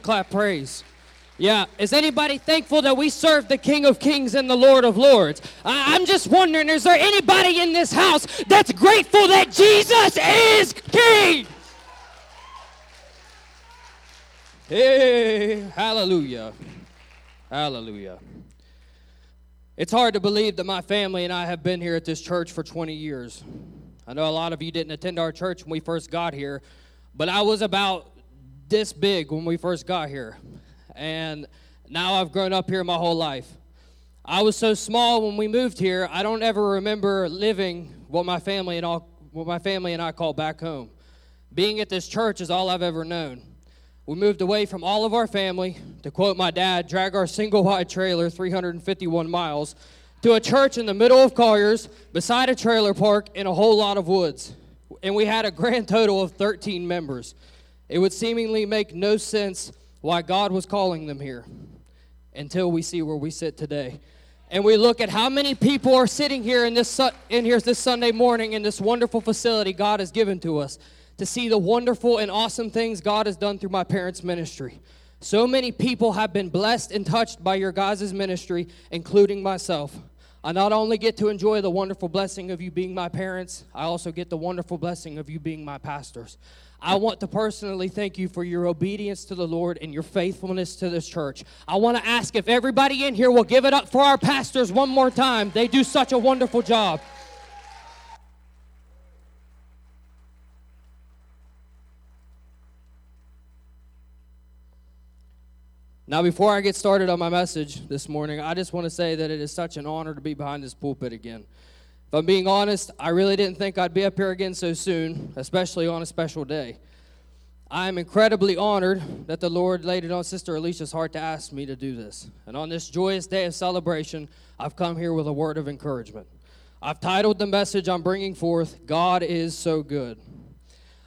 clap praise. Yeah, is anybody thankful that we serve the King of Kings and the Lord of Lords? I- I'm just wondering, is there anybody in this house that's grateful that Jesus is King? Hey, hallelujah. Hallelujah. It's hard to believe that my family and I have been here at this church for 20 years. I know a lot of you didn't attend our church when we first got here, but I was about this big when we first got here. And now I've grown up here my whole life. I was so small when we moved here, I don't ever remember living what my family and all what my family and I call back home. Being at this church is all I've ever known. We moved away from all of our family, to quote my dad, drag our single wide trailer 351 miles to a church in the middle of Colliers, beside a trailer park, in a whole lot of woods. And we had a grand total of 13 members. It would seemingly make no sense why God was calling them here until we see where we sit today. And we look at how many people are sitting here in this in here this Sunday morning in this wonderful facility God has given to us to see the wonderful and awesome things God has done through my parents' ministry. So many people have been blessed and touched by your guys' ministry, including myself. I not only get to enjoy the wonderful blessing of you being my parents, I also get the wonderful blessing of you being my pastors. I want to personally thank you for your obedience to the Lord and your faithfulness to this church. I want to ask if everybody in here will give it up for our pastors one more time. They do such a wonderful job. Now, before I get started on my message this morning, I just want to say that it is such an honor to be behind this pulpit again. If I'm being honest, I really didn't think I'd be up here again so soon, especially on a special day. I am incredibly honored that the Lord laid it on Sister Alicia's heart to ask me to do this. And on this joyous day of celebration, I've come here with a word of encouragement. I've titled the message I'm bringing forth, God is so good.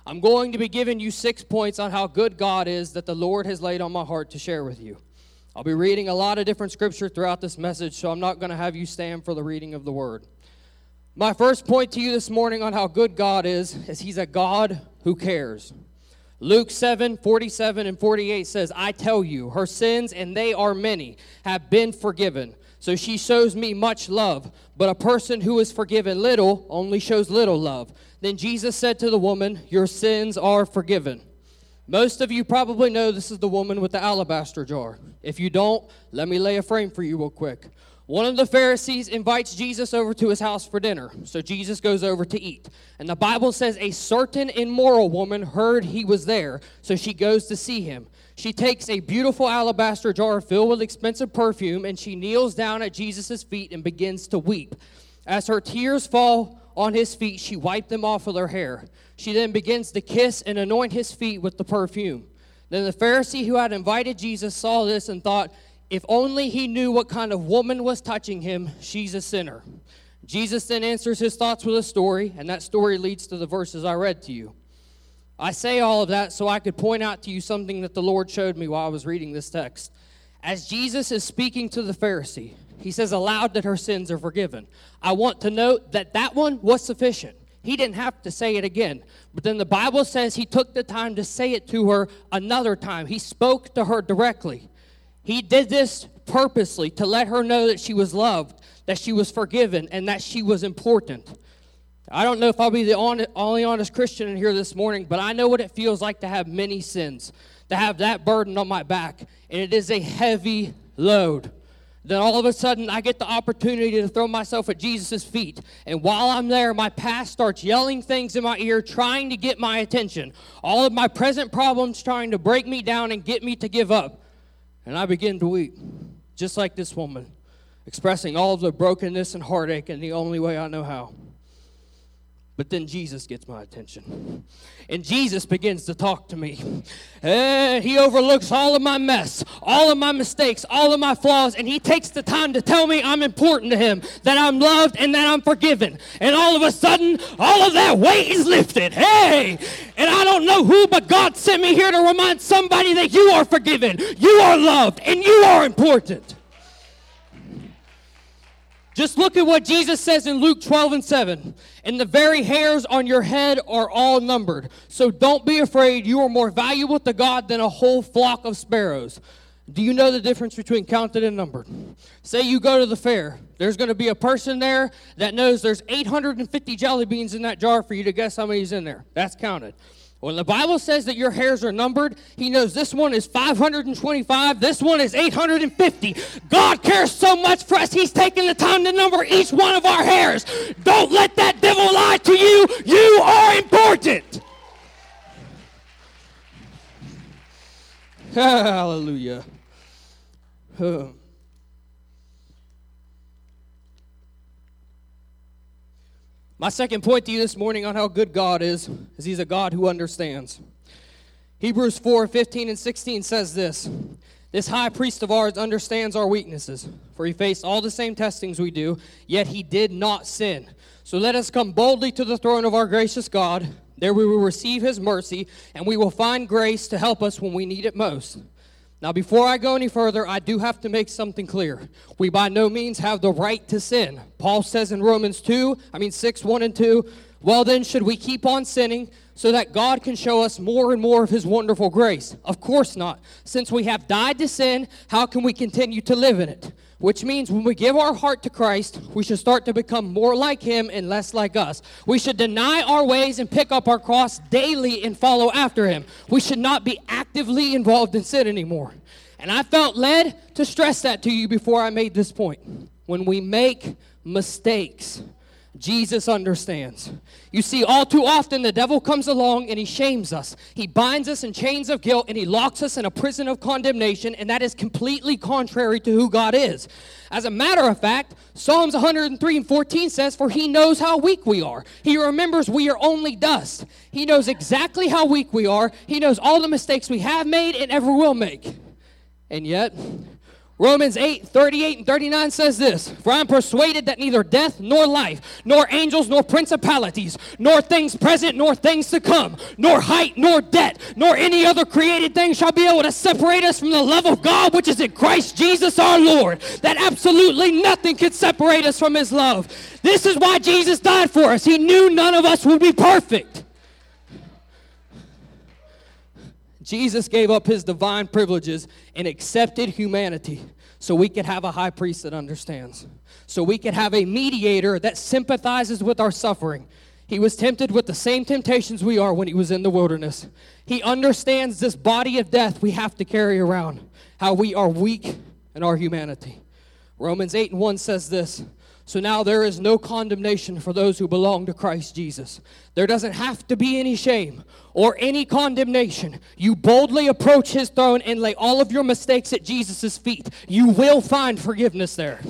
I'm going to be giving you six points on how good God is that the Lord has laid on my heart to share with you. I'll be reading a lot of different scripture throughout this message, so I'm not going to have you stand for the reading of the word. My first point to you this morning on how good God is is He's a God who cares. Luke 7 47 and 48 says, I tell you, her sins, and they are many, have been forgiven. So she shows me much love. But a person who is forgiven little only shows little love. Then Jesus said to the woman, Your sins are forgiven. Most of you probably know this is the woman with the alabaster jar. If you don't, let me lay a frame for you real quick. One of the Pharisees invites Jesus over to his house for dinner, so Jesus goes over to eat. And the Bible says a certain immoral woman heard he was there, so she goes to see him. She takes a beautiful alabaster jar filled with expensive perfume and she kneels down at Jesus' feet and begins to weep. As her tears fall on his feet, she wiped them off with her hair. She then begins to kiss and anoint his feet with the perfume. Then the Pharisee who had invited Jesus saw this and thought, if only he knew what kind of woman was touching him, she's a sinner. Jesus then answers his thoughts with a story, and that story leads to the verses I read to you. I say all of that so I could point out to you something that the Lord showed me while I was reading this text. As Jesus is speaking to the Pharisee, he says aloud that her sins are forgiven. I want to note that that one was sufficient. He didn't have to say it again. But then the Bible says he took the time to say it to her another time. He spoke to her directly. He did this purposely to let her know that she was loved, that she was forgiven, and that she was important. I don't know if I'll be the only honest Christian in here this morning, but I know what it feels like to have many sins, to have that burden on my back, and it is a heavy load. Then all of a sudden, I get the opportunity to throw myself at Jesus' feet. And while I'm there, my past starts yelling things in my ear, trying to get my attention. All of my present problems trying to break me down and get me to give up. And I begin to weep, just like this woman, expressing all of the brokenness and heartache in the only way I know how. But then Jesus gets my attention. And Jesus begins to talk to me. And he overlooks all of my mess, all of my mistakes, all of my flaws, and he takes the time to tell me I'm important to him, that I'm loved and that I'm forgiven. And all of a sudden, all of that weight is lifted. Hey! And I don't know who, but God sent me here to remind somebody that you are forgiven, you are loved, and you are important. Just look at what Jesus says in Luke 12 and 7. And the very hairs on your head are all numbered. So don't be afraid. You are more valuable to God than a whole flock of sparrows. Do you know the difference between counted and numbered? Say you go to the fair. There's going to be a person there that knows there's 850 jelly beans in that jar for you to guess how many's in there. That's counted. When the Bible says that your hairs are numbered, he knows this one is 525, this one is 850. God cares so much for us, he's taking the time to number each one of our hairs. Don't let that devil lie to you. You are important. Hallelujah. My second point to you this morning on how good God is is He's a God who understands. Hebrews 4 15 and 16 says this This high priest of ours understands our weaknesses, for he faced all the same testings we do, yet he did not sin. So let us come boldly to the throne of our gracious God. There we will receive his mercy, and we will find grace to help us when we need it most. Now, before I go any further, I do have to make something clear. We by no means have the right to sin. Paul says in Romans 2, I mean 6, 1 and 2, well then, should we keep on sinning so that God can show us more and more of his wonderful grace? Of course not. Since we have died to sin, how can we continue to live in it? Which means when we give our heart to Christ, we should start to become more like Him and less like us. We should deny our ways and pick up our cross daily and follow after Him. We should not be actively involved in sin anymore. And I felt led to stress that to you before I made this point. When we make mistakes, Jesus understands. You see, all too often the devil comes along and he shames us. He binds us in chains of guilt and he locks us in a prison of condemnation, and that is completely contrary to who God is. As a matter of fact, Psalms 103 and 14 says, For he knows how weak we are. He remembers we are only dust. He knows exactly how weak we are. He knows all the mistakes we have made and ever will make. And yet, Romans 8, 38 and 39 says this For I am persuaded that neither death nor life, nor angels nor principalities, nor things present nor things to come, nor height nor depth, nor any other created thing shall be able to separate us from the love of God which is in Christ Jesus our Lord. That absolutely nothing can separate us from his love. This is why Jesus died for us. He knew none of us would be perfect. Jesus gave up his divine privileges and accepted humanity so we could have a high priest that understands, so we could have a mediator that sympathizes with our suffering. He was tempted with the same temptations we are when he was in the wilderness. He understands this body of death we have to carry around, how we are weak in our humanity. Romans 8 and 1 says this so now there is no condemnation for those who belong to Christ Jesus. There doesn't have to be any shame or any condemnation. You boldly approach his throne and lay all of your mistakes at Jesus' feet. You will find forgiveness there.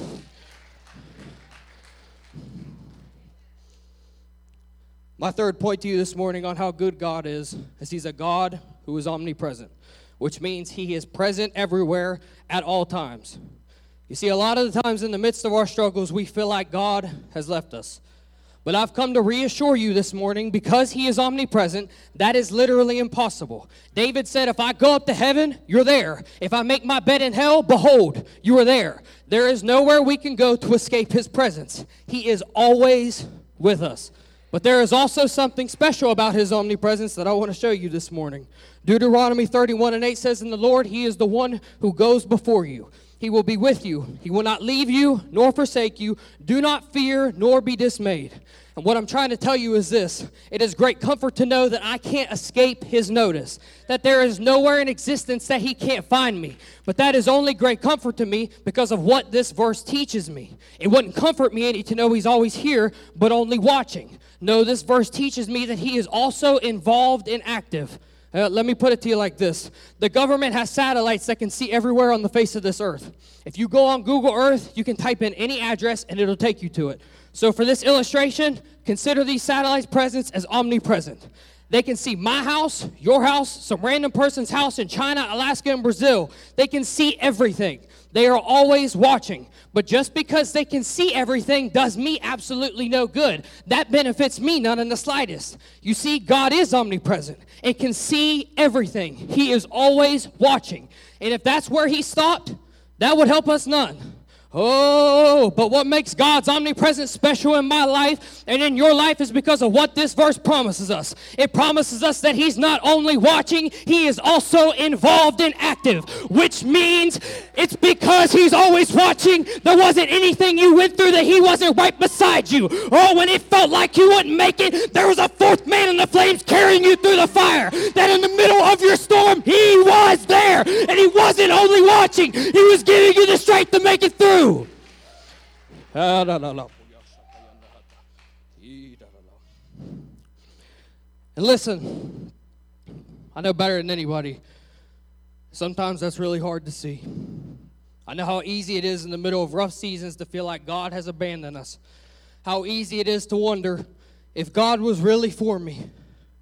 My third point to you this morning on how good God is is he's a God who is omnipresent, which means he is present everywhere at all times. You see, a lot of the times in the midst of our struggles, we feel like God has left us. But I've come to reassure you this morning because He is omnipresent, that is literally impossible. David said, If I go up to heaven, you're there. If I make my bed in hell, behold, you are there. There is nowhere we can go to escape His presence. He is always with us. But there is also something special about His omnipresence that I want to show you this morning. Deuteronomy 31 and 8 says, In the Lord, He is the one who goes before you. He will be with you. He will not leave you nor forsake you. Do not fear nor be dismayed. And what I'm trying to tell you is this it is great comfort to know that I can't escape his notice, that there is nowhere in existence that he can't find me. But that is only great comfort to me because of what this verse teaches me. It wouldn't comfort me any to know he's always here, but only watching. No, this verse teaches me that he is also involved and active. Uh, let me put it to you like this The government has satellites that can see everywhere on the face of this earth. If you go on Google Earth, you can type in any address and it'll take you to it. So, for this illustration, consider these satellites' presence as omnipresent. They can see my house, your house, some random person's house in China, Alaska, and Brazil. They can see everything. They are always watching. But just because they can see everything does me absolutely no good. That benefits me none in the slightest. You see, God is omnipresent and can see everything. He is always watching. And if that's where He stopped, that would help us none. Oh, but what makes God's omnipresence special in my life and in your life is because of what this verse promises us. It promises us that He's not only watching, He is also involved and active, which means it's because He's always watching. There wasn't anything you went through that He wasn't right beside you. Oh, when it felt like you wouldn't make it, there was a fourth man in the flames carrying you through the fire. That in the middle of your storm, He was there. And He wasn't only watching, He was giving you the strength to make it. And listen, I know better than anybody. Sometimes that's really hard to see. I know how easy it is in the middle of rough seasons to feel like God has abandoned us. How easy it is to wonder if God was really for me,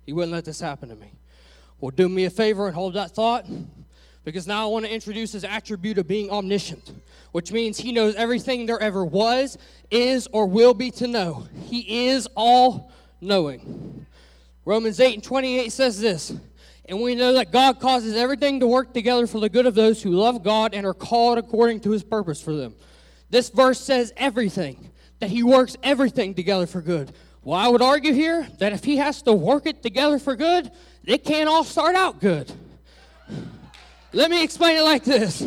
He wouldn't let this happen to me. Well, do me a favor and hold that thought because now I want to introduce His attribute of being omniscient which means he knows everything there ever was, is, or will be to know. He is all knowing. Romans 8 and 28 says this And we know that God causes everything to work together for the good of those who love God and are called according to his purpose for them. This verse says everything, that he works everything together for good. Well, I would argue here that if he has to work it together for good, it can't all start out good. Let me explain it like this.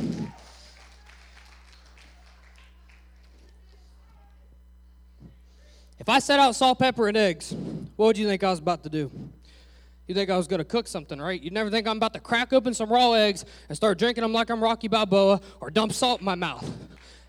If I set out salt, pepper, and eggs, what would you think I was about to do? You think I was going to cook something, right? You'd never think I'm about to crack open some raw eggs and start drinking them like I'm Rocky Balboa or dump salt in my mouth.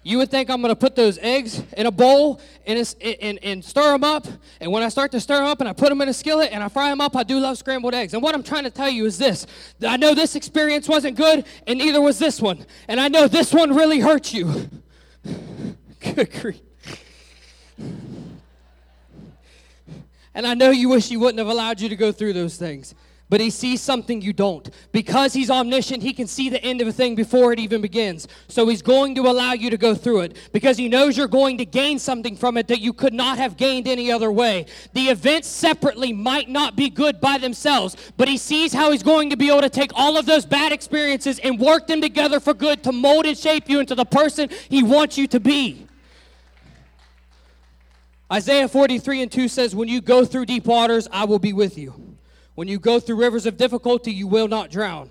You would think I'm going to put those eggs in a bowl and, and, and stir them up. And when I start to stir them up and I put them in a skillet and I fry them up, I do love scrambled eggs. And what I'm trying to tell you is this I know this experience wasn't good, and neither was this one. And I know this one really hurt you. Good grief. And I know you wish you wouldn't have allowed you to go through those things. But he sees something you don't. Because he's omniscient, he can see the end of a thing before it even begins. So he's going to allow you to go through it because he knows you're going to gain something from it that you could not have gained any other way. The events separately might not be good by themselves, but he sees how he's going to be able to take all of those bad experiences and work them together for good to mold and shape you into the person he wants you to be. Isaiah 43 and 2 says, When you go through deep waters, I will be with you. When you go through rivers of difficulty, you will not drown.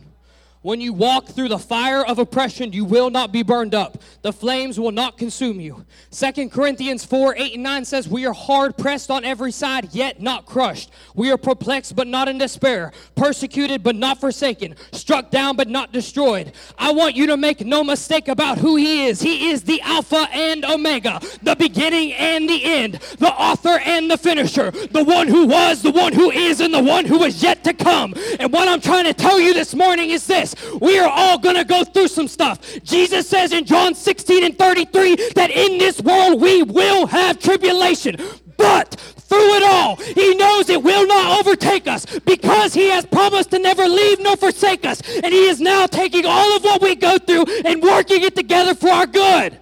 When you walk through the fire of oppression, you will not be burned up. The flames will not consume you. Second Corinthians 4 8 and 9 says, We are hard pressed on every side, yet not crushed. We are perplexed, but not in despair. Persecuted, but not forsaken. Struck down, but not destroyed. I want you to make no mistake about who He is. He is the Alpha and Omega, the beginning and the end, the author and the finisher, the one who was, the one who is, and the one who is yet to come. And what I'm trying to tell you this morning is this this. We are all going to go through some stuff. Jesus says in John 16 and 33 that in this world we will have tribulation. But through it all, he knows it will not overtake us because he has promised to never leave nor forsake us. And he is now taking all of what we go through and working it together for our good.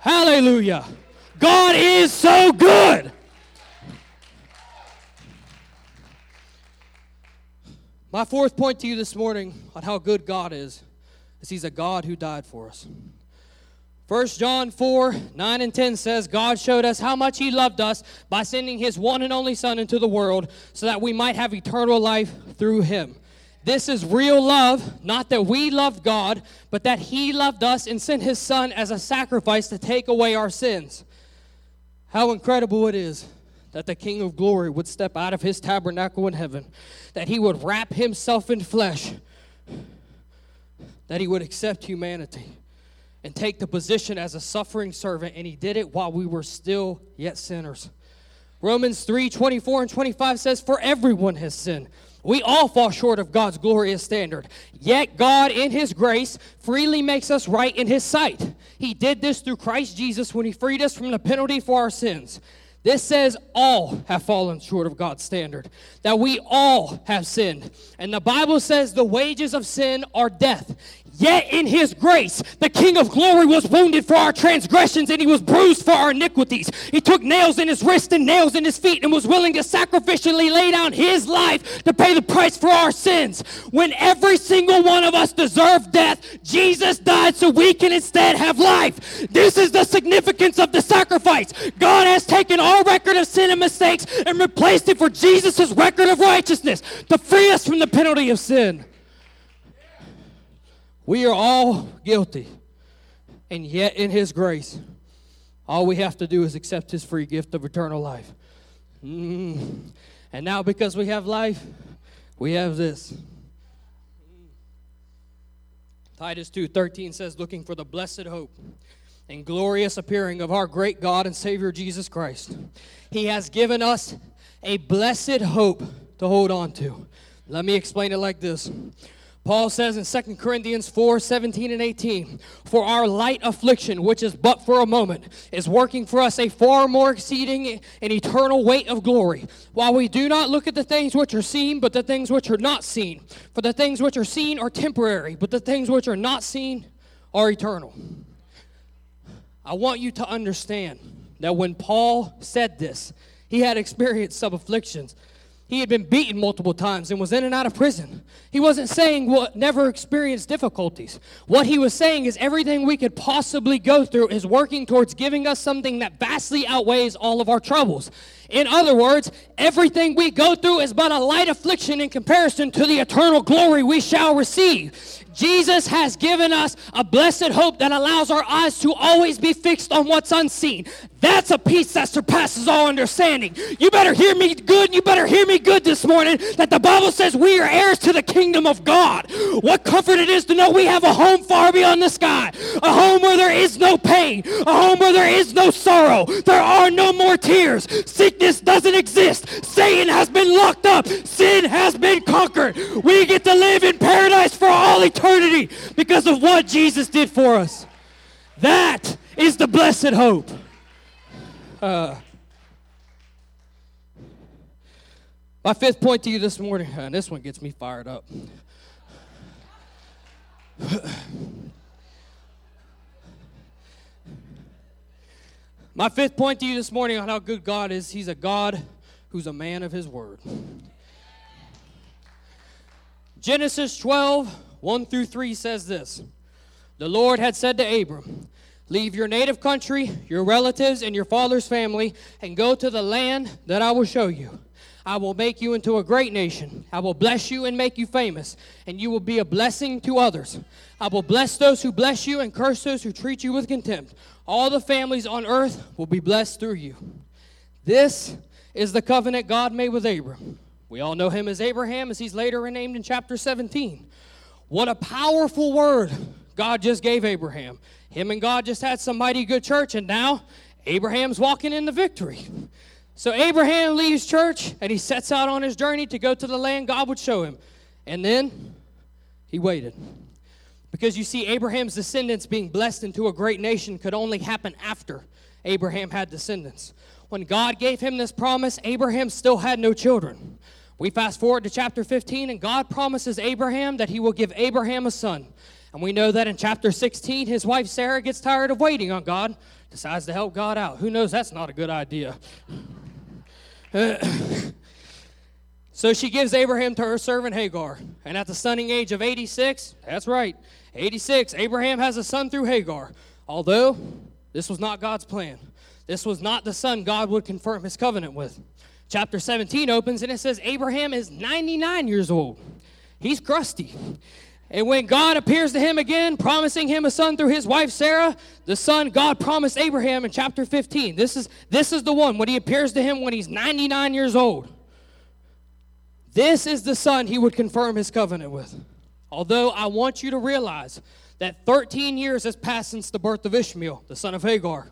Hallelujah. God is so good. My fourth point to you this morning on how good God is is He's a God who died for us. 1 John 4 9 and 10 says, God showed us how much He loved us by sending His one and only Son into the world so that we might have eternal life through Him. This is real love, not that we loved God, but that He loved us and sent His Son as a sacrifice to take away our sins. How incredible it is that the King of glory would step out of his tabernacle in heaven, that he would wrap himself in flesh, that he would accept humanity and take the position as a suffering servant, and he did it while we were still yet sinners. Romans 3 24 and 25 says, For everyone has sinned. We all fall short of God's glorious standard. Yet God, in His grace, freely makes us right in His sight. He did this through Christ Jesus when He freed us from the penalty for our sins. This says all have fallen short of God's standard, that we all have sinned. And the Bible says the wages of sin are death. Yet in his grace, the King of glory was wounded for our transgressions and he was bruised for our iniquities. He took nails in his wrist and nails in his feet and was willing to sacrificially lay down his life to pay the price for our sins. When every single one of us deserved death, Jesus died so we can instead have life. This is the significance of the sacrifice. God has taken our record of sin and mistakes and replaced it for Jesus' record of righteousness to free us from the penalty of sin. We are all guilty. And yet, in His grace, all we have to do is accept His free gift of eternal life. Mm. And now, because we have life, we have this. Titus 2:13 says looking for the blessed hope and glorious appearing of our great God and Savior Jesus Christ. He has given us a blessed hope to hold on to. Let me explain it like this. Paul says in 2 Corinthians 4 17 and 18, For our light affliction, which is but for a moment, is working for us a far more exceeding and eternal weight of glory, while we do not look at the things which are seen, but the things which are not seen. For the things which are seen are temporary, but the things which are not seen are eternal. I want you to understand that when Paul said this, he had experienced some afflictions. He had been beaten multiple times and was in and out of prison. He wasn't saying what never experienced difficulties. What he was saying is everything we could possibly go through is working towards giving us something that vastly outweighs all of our troubles. In other words, everything we go through is but a light affliction in comparison to the eternal glory we shall receive. Jesus has given us a blessed hope that allows our eyes to always be fixed on what's unseen. That's a peace that surpasses all understanding. You better hear me good. You better hear me good this morning that the Bible says we are heirs to the kingdom of God. What comfort it is to know we have a home far beyond the sky, a home where there is no pain, a home where there is no sorrow, there are no more tears. Sickness doesn't exist. Satan has been locked up. Sin has been conquered. We get to live in paradise for all eternity because of what Jesus did for us. That is the blessed hope. Uh, my fifth point to you this morning, and this one gets me fired up. My fifth point to you this morning on how good God is, He's a God who's a man of His word. Genesis 12, 1 through 3 says this The Lord had said to Abram, Leave your native country, your relatives, and your father's family, and go to the land that I will show you. I will make you into a great nation. I will bless you and make you famous, and you will be a blessing to others. I will bless those who bless you and curse those who treat you with contempt. All the families on earth will be blessed through you. This is the covenant God made with Abram. We all know him as Abraham, as he's later renamed in chapter 17. What a powerful word God just gave Abraham. Him and God just had some mighty good church, and now Abraham's walking in the victory. So Abraham leaves church and he sets out on his journey to go to the land God would show him. And then he waited. Because you see, Abraham's descendants being blessed into a great nation could only happen after Abraham had descendants. When God gave him this promise, Abraham still had no children. We fast forward to chapter 15, and God promises Abraham that he will give Abraham a son. And we know that in chapter 16, his wife Sarah gets tired of waiting on God, decides to help God out. Who knows that's not a good idea? so she gives Abraham to her servant Hagar. And at the stunning age of 86, that's right, 86, Abraham has a son through Hagar. Although this was not God's plan, this was not the son God would confirm his covenant with. Chapter 17 opens and it says Abraham is 99 years old. He's crusty. And when God appears to him again, promising him a son through his wife Sarah, the son God promised Abraham in chapter 15. This is, this is the one when he appears to him when he's 99 years old. This is the son he would confirm his covenant with. Although I want you to realize that 13 years has passed since the birth of Ishmael, the son of Hagar.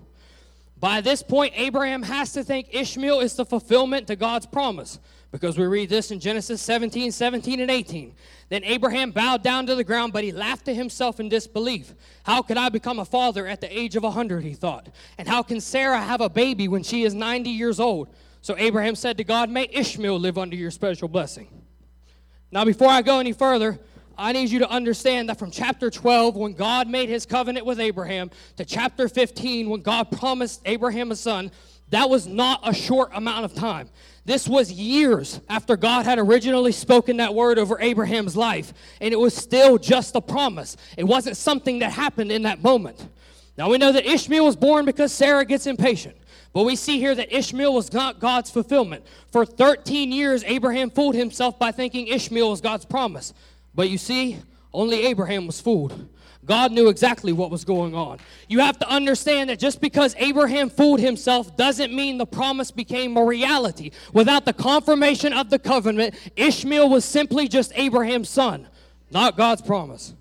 By this point, Abraham has to think Ishmael is the fulfillment to God's promise because we read this in Genesis 17, 17, and 18. Then Abraham bowed down to the ground, but he laughed to himself in disbelief. How could I become a father at the age of a 100, he thought? And how can Sarah have a baby when she is 90 years old? So Abraham said to God, May Ishmael live under your special blessing. Now, before I go any further, I need you to understand that from chapter 12, when God made his covenant with Abraham, to chapter 15, when God promised Abraham a son, that was not a short amount of time. This was years after God had originally spoken that word over Abraham's life, and it was still just a promise. It wasn't something that happened in that moment. Now we know that Ishmael was born because Sarah gets impatient. But we see here that Ishmael was not God's fulfillment. For 13 years, Abraham fooled himself by thinking Ishmael was God's promise. But you see, only Abraham was fooled. God knew exactly what was going on. You have to understand that just because Abraham fooled himself doesn't mean the promise became a reality. Without the confirmation of the covenant, Ishmael was simply just Abraham's son, not God's promise.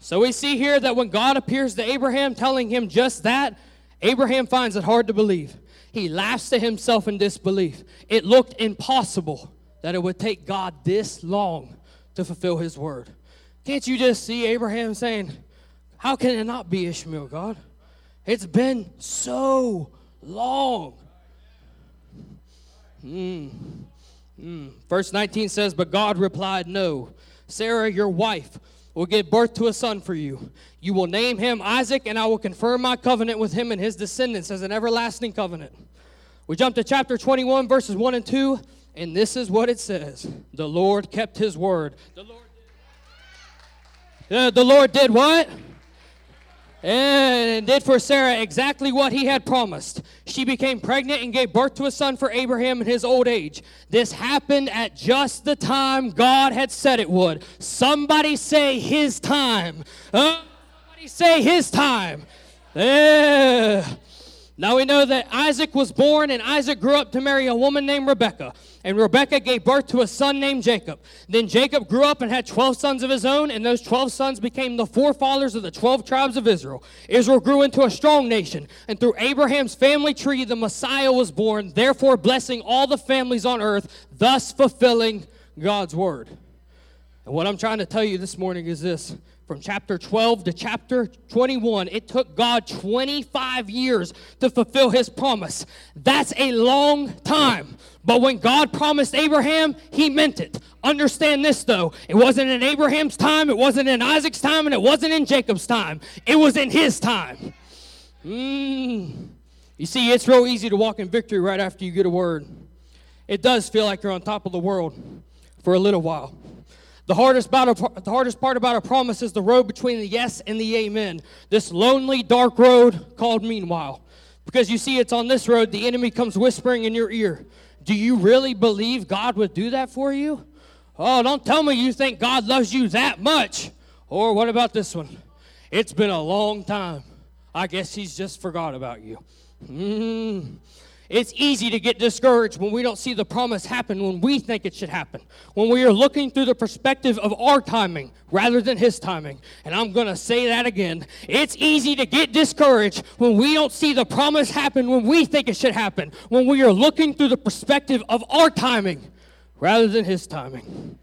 So we see here that when God appears to Abraham telling him just that, Abraham finds it hard to believe. He laughs to himself in disbelief. It looked impossible that it would take God this long to fulfill his word. Can't you just see Abraham saying, How can it not be Ishmael, God? It's been so long. Mm. Mm. Verse 19 says, But God replied, No. Sarah, your wife, will give birth to a son for you. You will name him Isaac, and I will confirm my covenant with him and his descendants as an everlasting covenant. We jump to chapter 21, verses 1 and 2, and this is what it says The Lord kept his word. The Lord did, uh, the Lord did what? And did for Sarah exactly what he had promised. She became pregnant and gave birth to a son for Abraham in his old age. This happened at just the time God had said it would. Somebody say his time. Uh, somebody say his time. Yeah. Now we know that Isaac was born, and Isaac grew up to marry a woman named Rebekah. And Rebekah gave birth to a son named Jacob. Then Jacob grew up and had 12 sons of his own, and those 12 sons became the forefathers of the 12 tribes of Israel. Israel grew into a strong nation, and through Abraham's family tree, the Messiah was born, therefore blessing all the families on earth, thus fulfilling God's word. And what I'm trying to tell you this morning is this from chapter 12 to chapter 21, it took God 25 years to fulfill his promise. That's a long time. But when God promised Abraham, he meant it. Understand this though. It wasn't in Abraham's time, it wasn't in Isaac's time, and it wasn't in Jacob's time. It was in his time. Mm. You see, it's real easy to walk in victory right after you get a word. It does feel like you're on top of the world for a little while. The hardest, the hardest part about a promise is the road between the yes and the amen. This lonely, dark road called meanwhile. Because you see, it's on this road the enemy comes whispering in your ear. Do you really believe God would do that for you? Oh, don't tell me you think God loves you that much. Or what about this one? It's been a long time. I guess he's just forgot about you. Mm. It's easy to get discouraged when we don't see the promise happen when we think it should happen. When we are looking through the perspective of our timing rather than his timing. And I'm going to say that again. It's easy to get discouraged when we don't see the promise happen when we think it should happen. When we are looking through the perspective of our timing rather than his timing.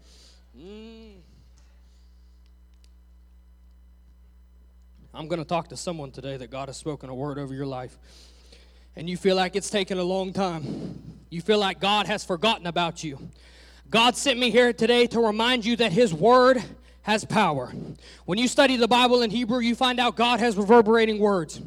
I'm going to talk to someone today that God has spoken a word over your life and you feel like it's taken a long time. You feel like God has forgotten about you. God sent me here today to remind you that His Word has power. When you study the Bible in Hebrew, you find out God has reverberating words.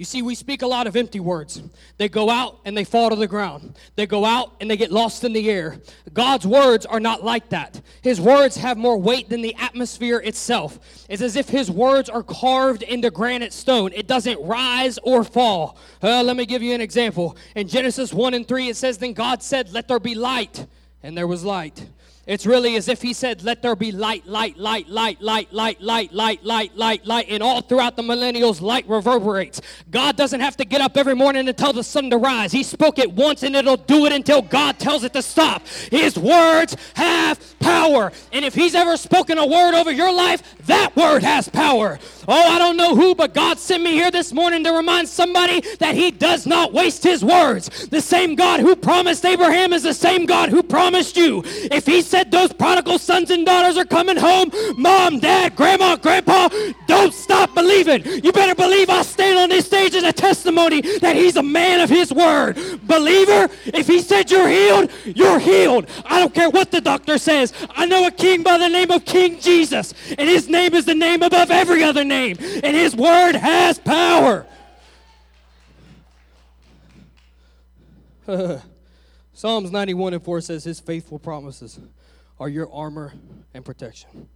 You see, we speak a lot of empty words. They go out and they fall to the ground. They go out and they get lost in the air. God's words are not like that. His words have more weight than the atmosphere itself. It's as if His words are carved into granite stone. It doesn't rise or fall. Uh, let me give you an example. In Genesis 1 and 3, it says, Then God said, Let there be light. And there was light. It's really as if he said, Let there be light, light, light, light, light, light, light, light, light, light, light. And all throughout the millennials, light reverberates. God doesn't have to get up every morning and tell the sun to rise. He spoke it once and it'll do it until God tells it to stop. His words have power. And if he's ever spoken a word over your life, that word has power. Oh, I don't know who, but God sent me here this morning to remind somebody that He does not waste His words. The same God who promised Abraham is the same God who promised you. If He said those prodigal sons and daughters are coming home, mom, dad, grandma, grandpa, don't stop believing. You better believe I stand on this stage as a testimony that he's a man of his word. Believer, if he said you're healed, you're healed. I don't care what the doctor says. I know a king by the name of King Jesus, and his name is the name above every other name, and his word has power. Psalms 91 and 4 says, His faithful promises are your armor and protection.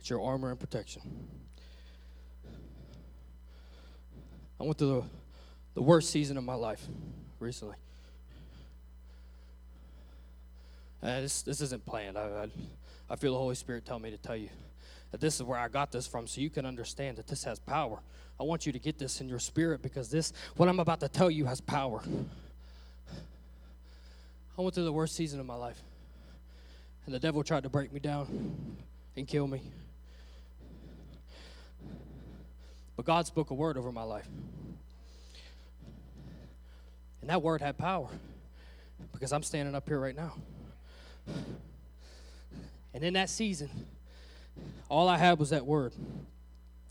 It's your armor and protection. I went through the, the worst season of my life recently. Uh, this, this isn't planned. I, I, I feel the Holy Spirit tell me to tell you that this is where I got this from so you can understand that this has power. I want you to get this in your spirit because this, what I'm about to tell you, has power. I went through the worst season of my life, and the devil tried to break me down and kill me. But God spoke a word over my life. And that word had power because I'm standing up here right now. And in that season, all I had was that word.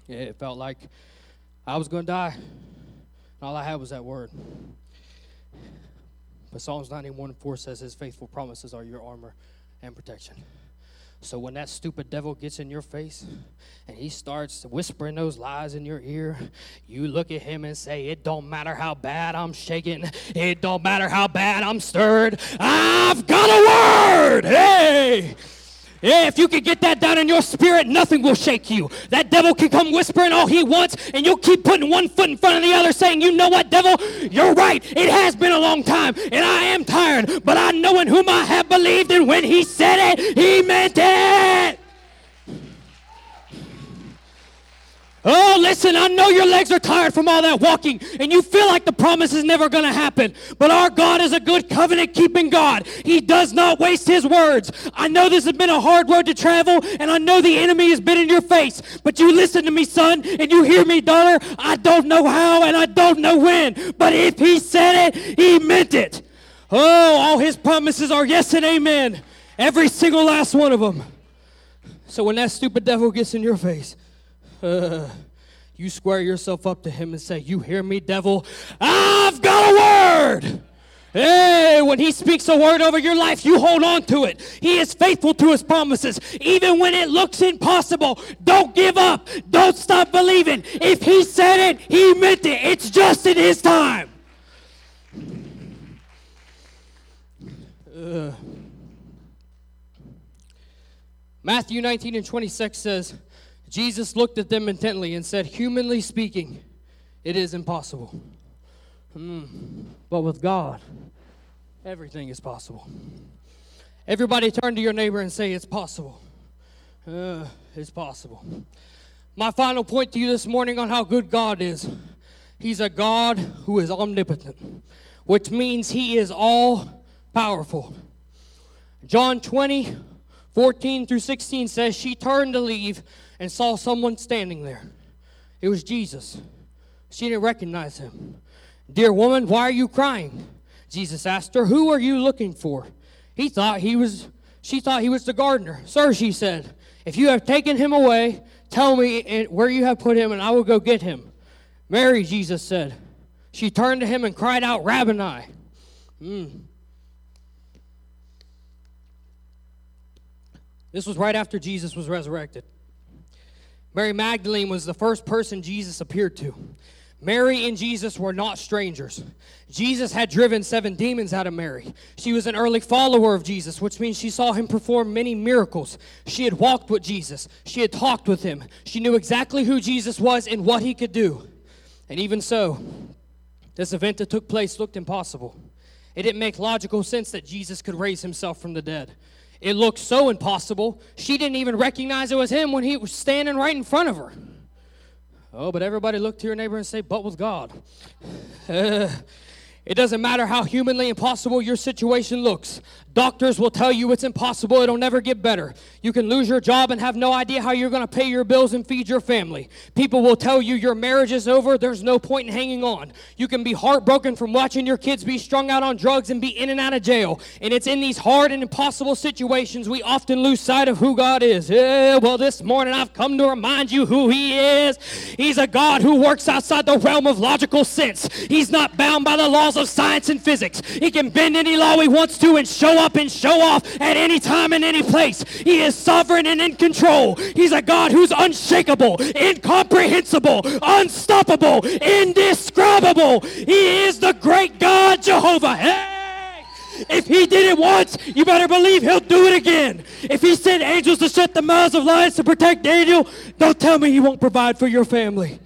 It felt like I was going to die. And all I had was that word. But Psalms 91 and 4 says, His faithful promises are your armor and protection. So when that stupid devil gets in your face and he starts whispering those lies in your ear, you look at him and say, It don't matter how bad I'm shaking, it don't matter how bad I'm stirred, I've got a word! Hey! If you can get that down in your spirit, nothing will shake you. That devil can come whispering all he wants, and you'll keep putting one foot in front of the other, saying, You know what, devil? You're right. It has been a long time, and I am tired, but I know in whom I have believed, and when he said it, he meant it. Oh, listen, I know your legs are tired from all that walking and you feel like the promise is never going to happen. But our God is a good covenant keeping God. He does not waste his words. I know this has been a hard road to travel and I know the enemy has been in your face. But you listen to me, son, and you hear me, daughter. I don't know how and I don't know when. But if he said it, he meant it. Oh, all his promises are yes and amen. Every single last one of them. So when that stupid devil gets in your face, uh, you square yourself up to him and say, You hear me, devil? I've got a word. Hey, when he speaks a word over your life, you hold on to it. He is faithful to his promises. Even when it looks impossible, don't give up. Don't stop believing. If he said it, he meant it. It's just in his time. Uh, Matthew 19 and 26 says, Jesus looked at them intently and said, Humanly speaking, it is impossible. Mm. But with God, everything is possible. Everybody turn to your neighbor and say, It's possible. Uh, it's possible. My final point to you this morning on how good God is He's a God who is omnipotent, which means He is all powerful. John 20, 14 through 16 says, She turned to leave and saw someone standing there. It was Jesus. She didn't recognize him. Dear woman, why are you crying? Jesus asked her, Who are you looking for? He thought he was, she thought he was the gardener. Sir, she said, if you have taken him away, tell me where you have put him, and I will go get him. Mary, Jesus said. She turned to him and cried out, Rabboni. Mm. This was right after Jesus was resurrected. Mary Magdalene was the first person Jesus appeared to. Mary and Jesus were not strangers. Jesus had driven seven demons out of Mary. She was an early follower of Jesus, which means she saw him perform many miracles. She had walked with Jesus, she had talked with him. She knew exactly who Jesus was and what he could do. And even so, this event that took place looked impossible. It didn't make logical sense that Jesus could raise himself from the dead. It looked so impossible, she didn't even recognize it was him when he was standing right in front of her. Oh, but everybody looked to your neighbor and say, but with God. It doesn't matter how humanly impossible your situation looks. Doctors will tell you it's impossible, it'll never get better. You can lose your job and have no idea how you're going to pay your bills and feed your family. People will tell you your marriage is over, there's no point in hanging on. You can be heartbroken from watching your kids be strung out on drugs and be in and out of jail. And it's in these hard and impossible situations we often lose sight of who God is. Yeah, well, this morning I've come to remind you who He is. He's a God who works outside the realm of logical sense. He's not bound by the laws of science and physics. He can bend any law He wants to and show up up and show off at any time and any place. He is sovereign and in control. He's a God who's unshakable, incomprehensible, unstoppable, indescribable. He is the great God, Jehovah. Hey! If he did it once, you better believe he'll do it again. If he sent angels to shut the mouths of lions to protect Daniel, don't tell me he won't provide for your family.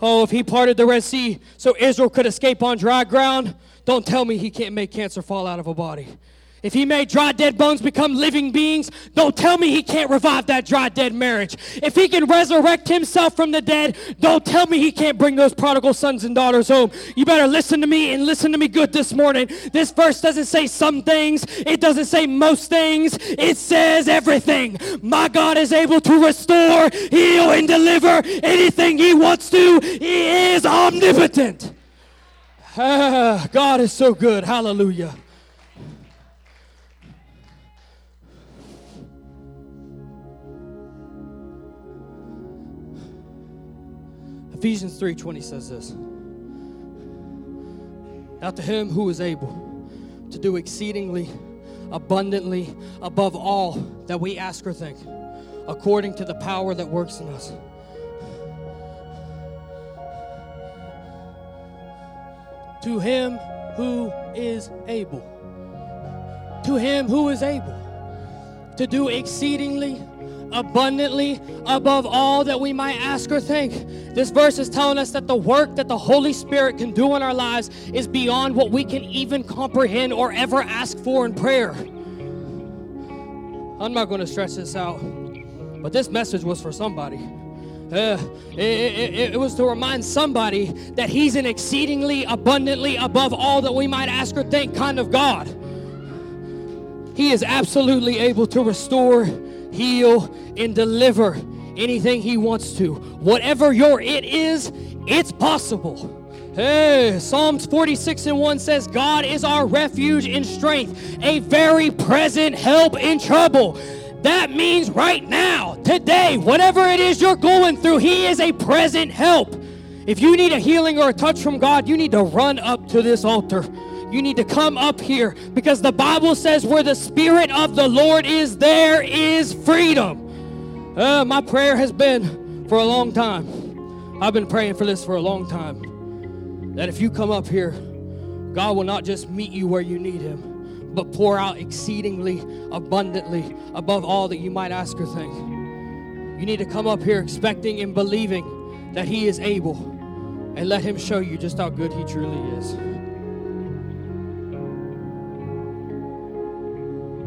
Oh, if he parted the Red Sea so Israel could escape on dry ground, don't tell me he can't make cancer fall out of a body. If he made dry dead bones become living beings, don't tell me he can't revive that dry dead marriage. If he can resurrect himself from the dead, don't tell me he can't bring those prodigal sons and daughters home. You better listen to me and listen to me good this morning. This verse doesn't say some things, it doesn't say most things, it says everything. My God is able to restore, heal, and deliver anything he wants to. He is omnipotent. Ah, God is so good. Hallelujah. Ephesians 3:20 says this. Now to him who is able to do exceedingly abundantly above all that we ask or think, according to the power that works in us. To him who is able. To him who is able to do exceedingly abundantly above all that we might ask or think. This verse is telling us that the work that the Holy Spirit can do in our lives is beyond what we can even comprehend or ever ask for in prayer. I'm not going to stretch this out, but this message was for somebody. Uh, it, it, it, was to remind somebody that He's an exceedingly abundantly above all that we might ask or think kind of God. He is absolutely able to restore heal, and deliver anything He wants to. Whatever your it is, it's possible. Hey, Psalms 46 and 1 says, God is our refuge and strength, a very present help in trouble. That means right now, today, whatever it is you're going through, He is a present help. If you need a healing or a touch from God, you need to run up to this altar you need to come up here because the Bible says where the Spirit of the Lord is, there is freedom. Uh, my prayer has been for a long time. I've been praying for this for a long time. That if you come up here, God will not just meet you where you need Him, but pour out exceedingly abundantly above all that you might ask or think. You need to come up here expecting and believing that He is able and let Him show you just how good He truly is.